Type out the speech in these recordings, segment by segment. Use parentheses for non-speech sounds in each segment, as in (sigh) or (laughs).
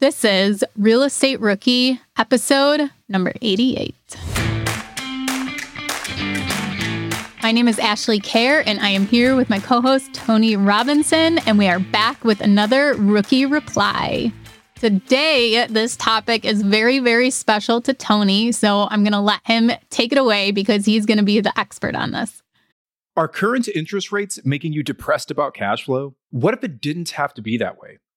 This is Real Estate Rookie, episode number 88. My name is Ashley Kehr, and I am here with my co host, Tony Robinson, and we are back with another rookie reply. Today, this topic is very, very special to Tony, so I'm going to let him take it away because he's going to be the expert on this. Are current interest rates making you depressed about cash flow? What if it didn't have to be that way?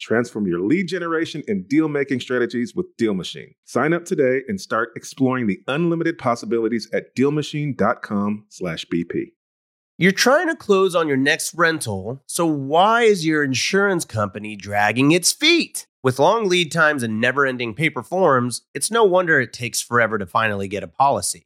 Transform your lead generation and deal making strategies with Deal Machine. Sign up today and start exploring the unlimited possibilities at dealmachine.com/bp. You're trying to close on your next rental, so why is your insurance company dragging its feet? With long lead times and never ending paper forms, it's no wonder it takes forever to finally get a policy.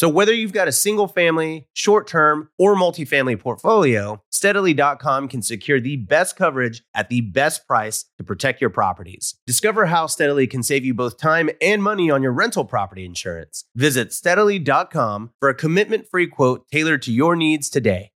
So whether you've got a single family, short term, or multifamily portfolio, steadily.com can secure the best coverage at the best price to protect your properties. Discover how Steadily can save you both time and money on your rental property insurance. Visit steadily.com for a commitment free quote tailored to your needs today.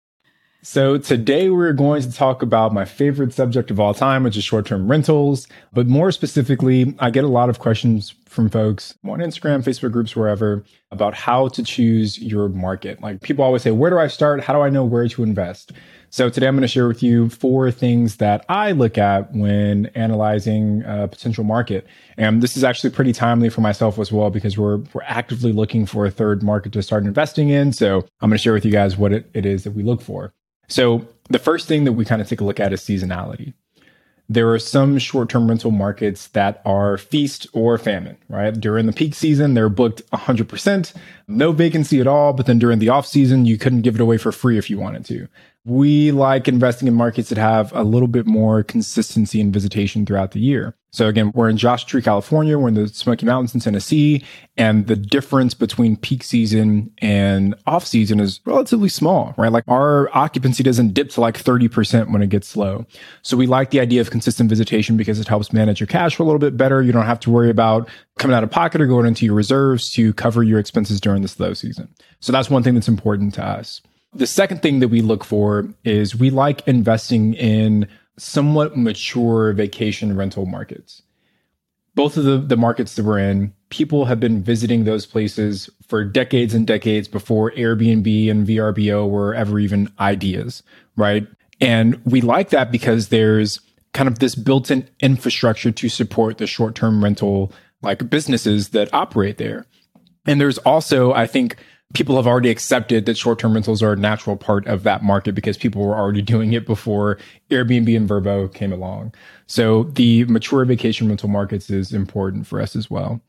So, today we're going to talk about my favorite subject of all time, which is short term rentals. But more specifically, I get a lot of questions from folks on Instagram, Facebook groups, wherever about how to choose your market. Like people always say, Where do I start? How do I know where to invest? So, today I'm going to share with you four things that I look at when analyzing a potential market. And this is actually pretty timely for myself as well because we're, we're actively looking for a third market to start investing in. So, I'm going to share with you guys what it, it is that we look for. So the first thing that we kind of take a look at is seasonality. There are some short term rental markets that are feast or famine, right? During the peak season, they're booked 100%, no vacancy at all. But then during the off season, you couldn't give it away for free if you wanted to. We like investing in markets that have a little bit more consistency and visitation throughout the year. So again, we're in Joshua Tree, California. We're in the Smoky Mountains in Tennessee. And the difference between peak season and off season is relatively small, right? Like our occupancy doesn't dip to like 30% when it gets slow. So we like the idea of consistent visitation because it helps manage your cash flow a little bit better. You don't have to worry about coming out of pocket or going into your reserves to cover your expenses during the slow season. So that's one thing that's important to us. The second thing that we look for is we like investing in somewhat mature vacation rental markets. Both of the, the markets that we're in, people have been visiting those places for decades and decades before Airbnb and VRBO were ever even ideas, right? And we like that because there's kind of this built-in infrastructure to support the short-term rental like businesses that operate there. And there's also, I think, people have already accepted that short-term rentals are a natural part of that market because people were already doing it before Airbnb and VRBO came along. So the mature vacation rental markets is important for us as well.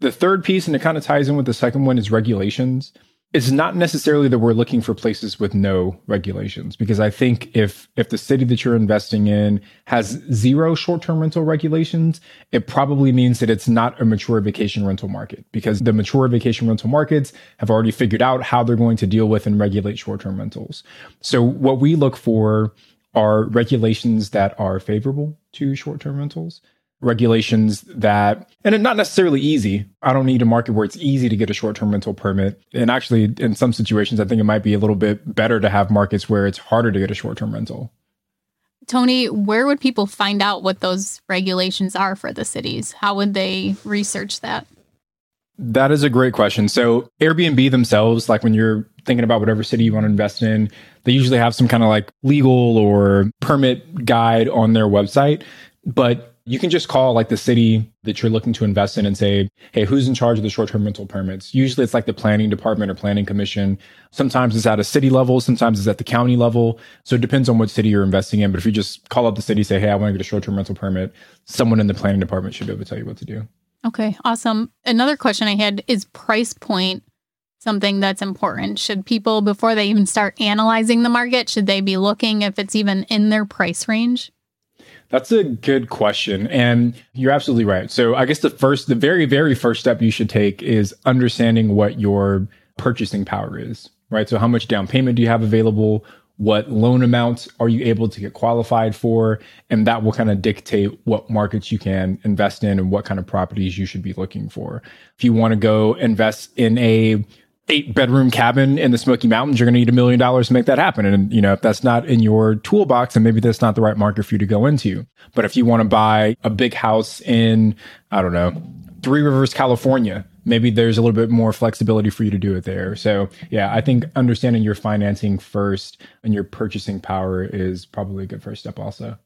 The third piece, and it kind of ties in with the second one, is regulations it's not necessarily that we're looking for places with no regulations because I think if if the city that you're investing in has zero short-term rental regulations, it probably means that it's not a mature vacation rental market because the mature vacation rental markets have already figured out how they're going to deal with and regulate short-term rentals. So what we look for are regulations that are favorable to short-term rentals regulations that, and it's not necessarily easy. I don't need a market where it's easy to get a short term rental permit. And actually, in some situations, I think it might be a little bit better to have markets where it's harder to get a short term rental. Tony, where would people find out what those regulations are for the cities? How would they research that? That is a great question. So, Airbnb themselves, like when you're thinking about whatever city you want to invest in, they usually have some kind of like legal or permit guide on their website. But you can just call like the city that you're looking to invest in and say, Hey, who's in charge of the short term rental permits? Usually it's like the planning department or planning commission. Sometimes it's at a city level. Sometimes it's at the county level. So it depends on what city you're investing in. But if you just call up the city, say, Hey, I want to get a short term rental permit, someone in the planning department should be able to tell you what to do. Okay. Awesome. Another question I had is price point something that's important? Should people, before they even start analyzing the market, should they be looking if it's even in their price range? That's a good question. And you're absolutely right. So I guess the first, the very, very first step you should take is understanding what your purchasing power is, right? So how much down payment do you have available? What loan amounts are you able to get qualified for? And that will kind of dictate what markets you can invest in and what kind of properties you should be looking for. If you want to go invest in a eight bedroom cabin in the Smoky Mountains, you're going to need a million dollars to make that happen. And, you know, if that's not in your toolbox, then maybe that's not the right market for you to go into. But if you want to buy a big house in, I don't know, Three Rivers, California, maybe there's a little bit more flexibility for you to do it there. So, yeah, I think understanding your financing first and your purchasing power is probably a good first step, also.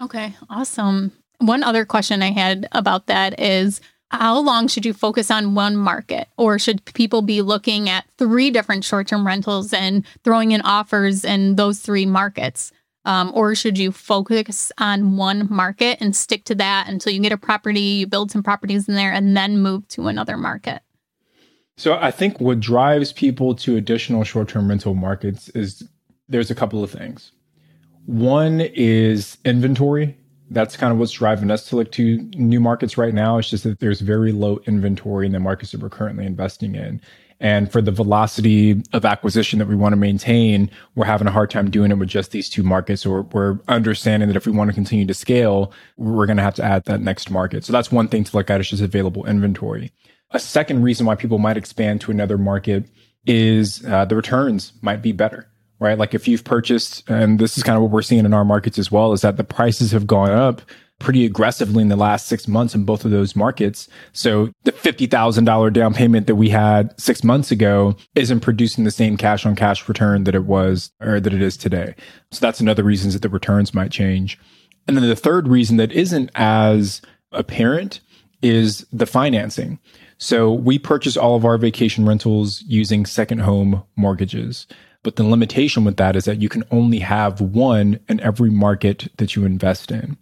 Okay, awesome. One other question I had about that is how long should you focus on one market? Or should people be looking at three different short-term rentals and throwing in offers in those three markets? Um, or should you focus on one market and stick to that until you get a property you build some properties in there and then move to another market? So i think what drives people to additional short-term rental markets is there's a couple of things. One is inventory that's kind of what's driving us to look to new markets right now. It's just that there's very low inventory in the markets that we're currently investing in. And for the velocity of acquisition that we want to maintain, we're having a hard time doing it with just these two markets. We're, we're understanding that if we want to continue to scale, we're going to have to add that next market. So that's one thing to look at is just available inventory. A second reason why people might expand to another market is uh, the returns might be better right? Like if you've purchased, and this is kind of what we're seeing in our markets as well, is that the prices have gone up pretty aggressively in the last six months in both of those markets. So the $50,000 down payment that we had six months ago isn't producing the same cash on cash return that it was or that it is today. So that's another reason that the returns might change. And then the third reason that isn't as apparent is the financing. So we purchase all of our vacation rentals using second home mortgages. But the limitation with that is that you can only have one in every market that you invest in.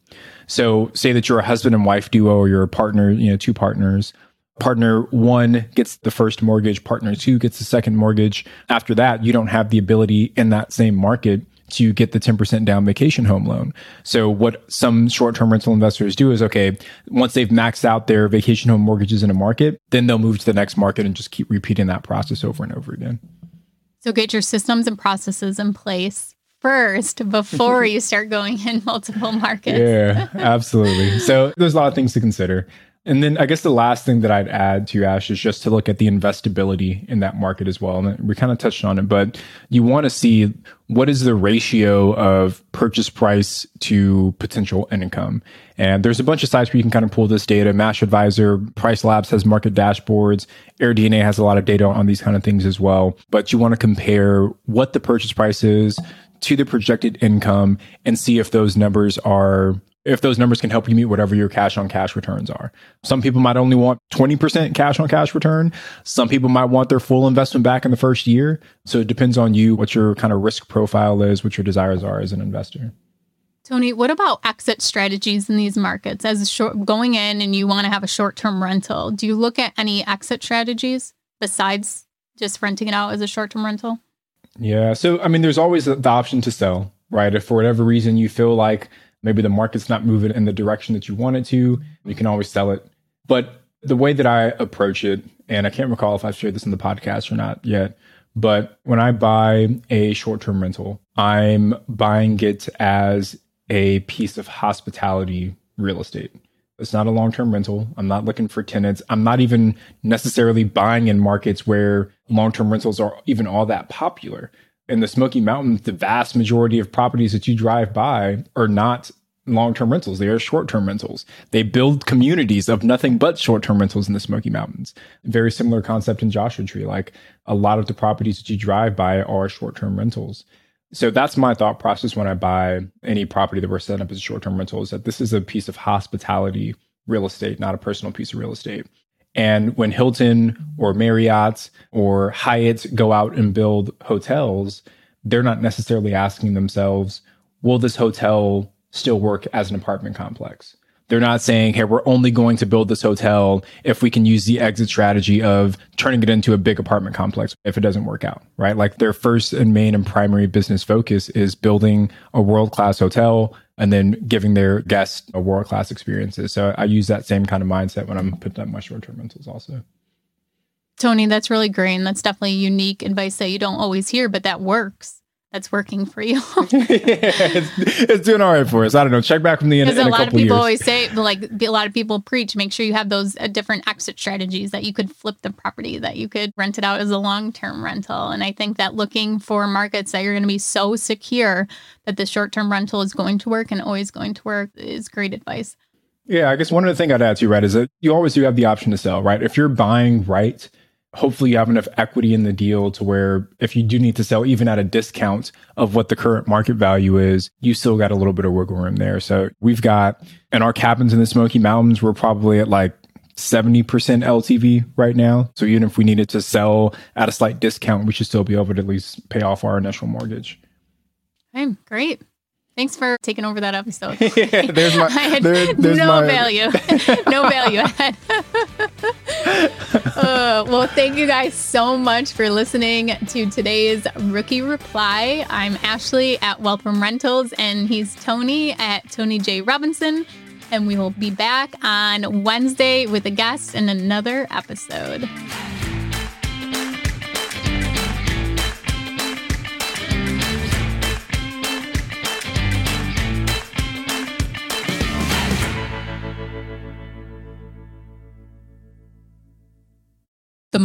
So say that you're a husband and wife duo or you're a partner, you know, two partners. Partner one gets the first mortgage, partner two gets the second mortgage. After that, you don't have the ability in that same market to get the 10% down vacation home loan. So what some short-term rental investors do is okay, once they've maxed out their vacation home mortgages in a market, then they'll move to the next market and just keep repeating that process over and over again. So get your systems and processes in place first before (laughs) you start going in multiple markets. yeah, absolutely. So there's a lot of things to consider. And then I guess the last thing that I'd add to Ash is just to look at the investability in that market as well. And we kind of touched on it, but you want to see what is the ratio of purchase price to potential income. And there's a bunch of sites where you can kind of pull this data. Mashvisor, Price Labs has market dashboards. AirDNA has a lot of data on these kind of things as well. But you want to compare what the purchase price is to the projected income and see if those numbers are if those numbers can help you meet whatever your cash on cash returns are. Some people might only want 20% cash on cash return. Some people might want their full investment back in the first year. So it depends on you, what your kind of risk profile is, what your desires are as an investor. Tony, what about exit strategies in these markets? As a short going in and you want to have a short-term rental, do you look at any exit strategies besides just renting it out as a short-term rental? Yeah. So I mean there's always the option to sell, right? If for whatever reason you feel like maybe the market's not moving in the direction that you want it to, you can always sell it. But the way that I approach it, and I can't recall if I've shared this in the podcast or not yet, but when I buy a short term rental, I'm buying it as a piece of hospitality real estate. It's not a long term rental. I'm not looking for tenants. I'm not even necessarily buying in markets where long term rentals are even all that popular in the Smoky Mountains, the vast majority of properties that you drive by are not long term rentals. They are short term rentals. They build communities of nothing but short term rentals in the Smoky Mountains. Very similar concept in Joshua Tree. Like a lot of the properties that you drive by are short term rentals. So that's my thought process when I buy any property that we're setting up as a short term rental is that this is a piece of hospitality real estate, not a personal piece of real estate. And when Hilton or Marriott or Hyatt go out and build hotels, they're not necessarily asking themselves, will this hotel still work as an apartment complex? They're not saying, hey, we're only going to build this hotel if we can use the exit strategy of turning it into a big apartment complex if it doesn't work out, right? Like their first and main and primary business focus is building a world class hotel and then giving their guests a world class experiences. So I use that same kind of mindset when I'm putting up my short term rentals also. Tony, that's really great. And that's definitely unique advice that you don't always hear, but that works that's working for you. (laughs) (laughs) yeah, it's, it's, doing all right for us. I don't know. Check back from the end. Because a, a lot of people always say, like a lot of people preach, make sure you have those uh, different exit strategies that you could flip the property, that you could rent it out as a long term rental. And I think that looking for markets that you're going to be so secure that the short term rental is going to work and always going to work is great advice. Yeah, I guess one of the things I'd add to, you, right, is that you always do have the option to sell, right? If you're buying right hopefully you have enough equity in the deal to where if you do need to sell even at a discount of what the current market value is, you still got a little bit of wiggle room there. So we've got in our cabins in the Smoky Mountains, we're probably at like 70% LTV right now. So even if we needed to sell at a slight discount, we should still be able to at least pay off our initial mortgage. Okay, great. Thanks for taking over that episode. (laughs) yeah, there's my. (laughs) I had there, no my... value. (laughs) no value. uh, well, thank you guys so much for listening to today's Rookie Reply. I'm Ashley at Wealth from Rentals, and he's Tony at Tony J. Robinson. And we will be back on Wednesday with a guest in another episode.